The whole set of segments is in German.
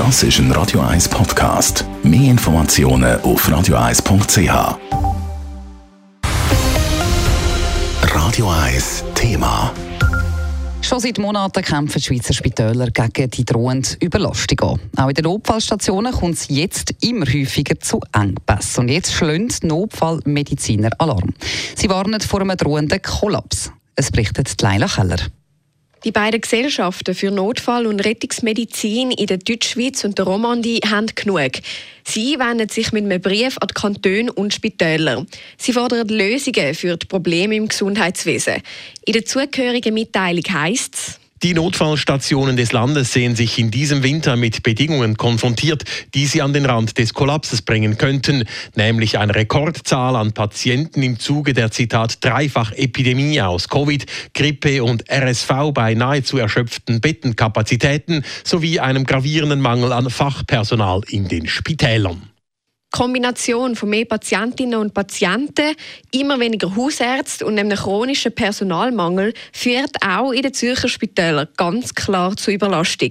Das ist ein Radio 1 Podcast. Mehr Informationen auf radio1.ch. Radio 1 Thema. Schon seit Monaten kämpfen Schweizer Spitäler gegen die drohende Überlastung an. Auch in den Notfallstationen kommt es jetzt immer häufiger zu Engpässen. Und jetzt schlönt Notfallmediziner Alarm. Sie warnen vor einem drohenden Kollaps. Es berichtet Leila Keller. Die beiden Gesellschaften für Notfall- und Rettungsmedizin in der Deutschschweiz und der Romandie haben genug. Sie wenden sich mit einem Brief an die Kantone und Spitäler. Sie fordern Lösungen für die Probleme im Gesundheitswesen. In der zugehörigen Mitteilung heisst es, die Notfallstationen des Landes sehen sich in diesem Winter mit Bedingungen konfrontiert, die sie an den Rand des Kollapses bringen könnten, nämlich eine Rekordzahl an Patienten im Zuge der Zitat Dreifach-Epidemie aus Covid, Grippe und RSV bei nahezu erschöpften Bettenkapazitäten sowie einem gravierenden Mangel an Fachpersonal in den Spitälern. Kombination von mehr Patientinnen und Patienten, immer weniger Hausärzte und einem chronischen Personalmangel führt auch in den Zürcher Spitälern ganz klar zu Überlastung.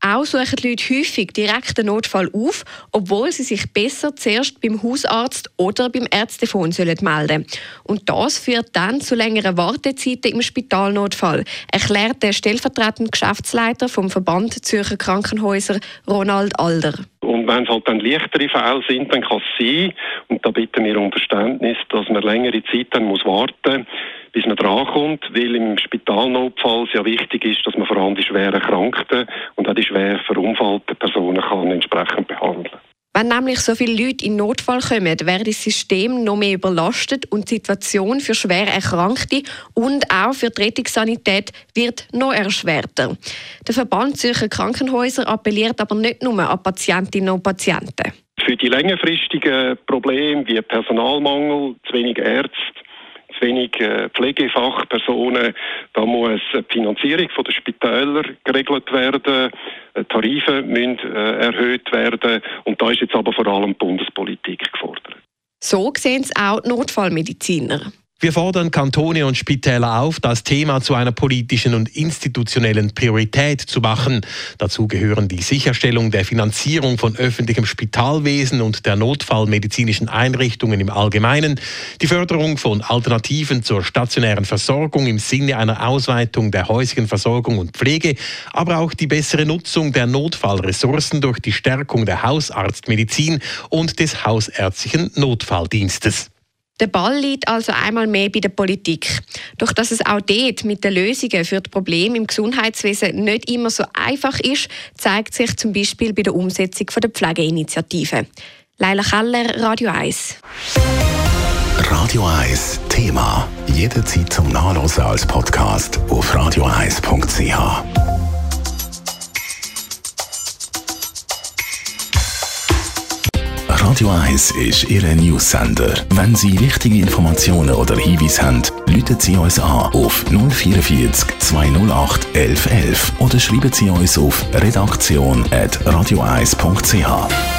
Auch suchen die Leute häufig direkt den Notfall auf, obwohl sie sich besser zuerst beim Hausarzt oder beim Ärztefon sollen Und das führt dann zu längeren Wartezeiten im Spitalnotfall, erklärt der stellvertretende Geschäftsleiter vom Verband Zürcher Krankenhäuser Ronald Alder. Und wenn es halt dann leichtere Fälle sind, dann kann es sein, und da bitten wir um Verständnis, dass man längere Zeit dann muss warten bis man drankommt, weil im Spitalnotfall ja wichtig ist, dass man vor allem die schwer Erkrankten und auch die schwer verunfallten Personen kann entsprechend behandeln wenn nämlich so viele Leute in Notfall kommen, wird das System noch mehr überlastet und die Situation für schwer Erkrankte und auch für die Rettungssanität wird noch erschwerter. Der Verband Zürcher Krankenhäuser appelliert aber nicht nur an Patientinnen und Patienten. Für die längerfristigen Probleme wie Personalmangel, zu wenig Ärzte, zu wenig äh, Pflegefachpersonen, da muss die Finanzierung der Spitäler geregelt werden, äh, Tarife müssen äh, erhöht werden und da ist jetzt aber vor allem Bundespolitik gefordert. So sehen es auch die Notfallmediziner. Wir fordern Kantone und Spitäler auf, das Thema zu einer politischen und institutionellen Priorität zu machen. Dazu gehören die Sicherstellung der Finanzierung von öffentlichem Spitalwesen und der notfallmedizinischen Einrichtungen im Allgemeinen, die Förderung von Alternativen zur stationären Versorgung im Sinne einer Ausweitung der häuslichen Versorgung und Pflege, aber auch die bessere Nutzung der Notfallressourcen durch die Stärkung der Hausarztmedizin und des hausärztlichen Notfalldienstes. Der Ball liegt also einmal mehr bei der Politik. Doch dass es auch dort mit den Lösungen für die Probleme im Gesundheitswesen nicht immer so einfach ist, zeigt sich zum Beispiel bei der Umsetzung der Pflegeinitiative. Leila Keller, Radio 1. Radio 1 Thema. Jederzeit zum Nachlesen als Podcast auf radio1.ch. Radio 1 ist Ihre Newsender. Wenn Sie wichtige Informationen oder Hinweise haben, rufen Sie uns an auf 044 208 1111 oder schreiben Sie uns auf redaktion.radio1.ch.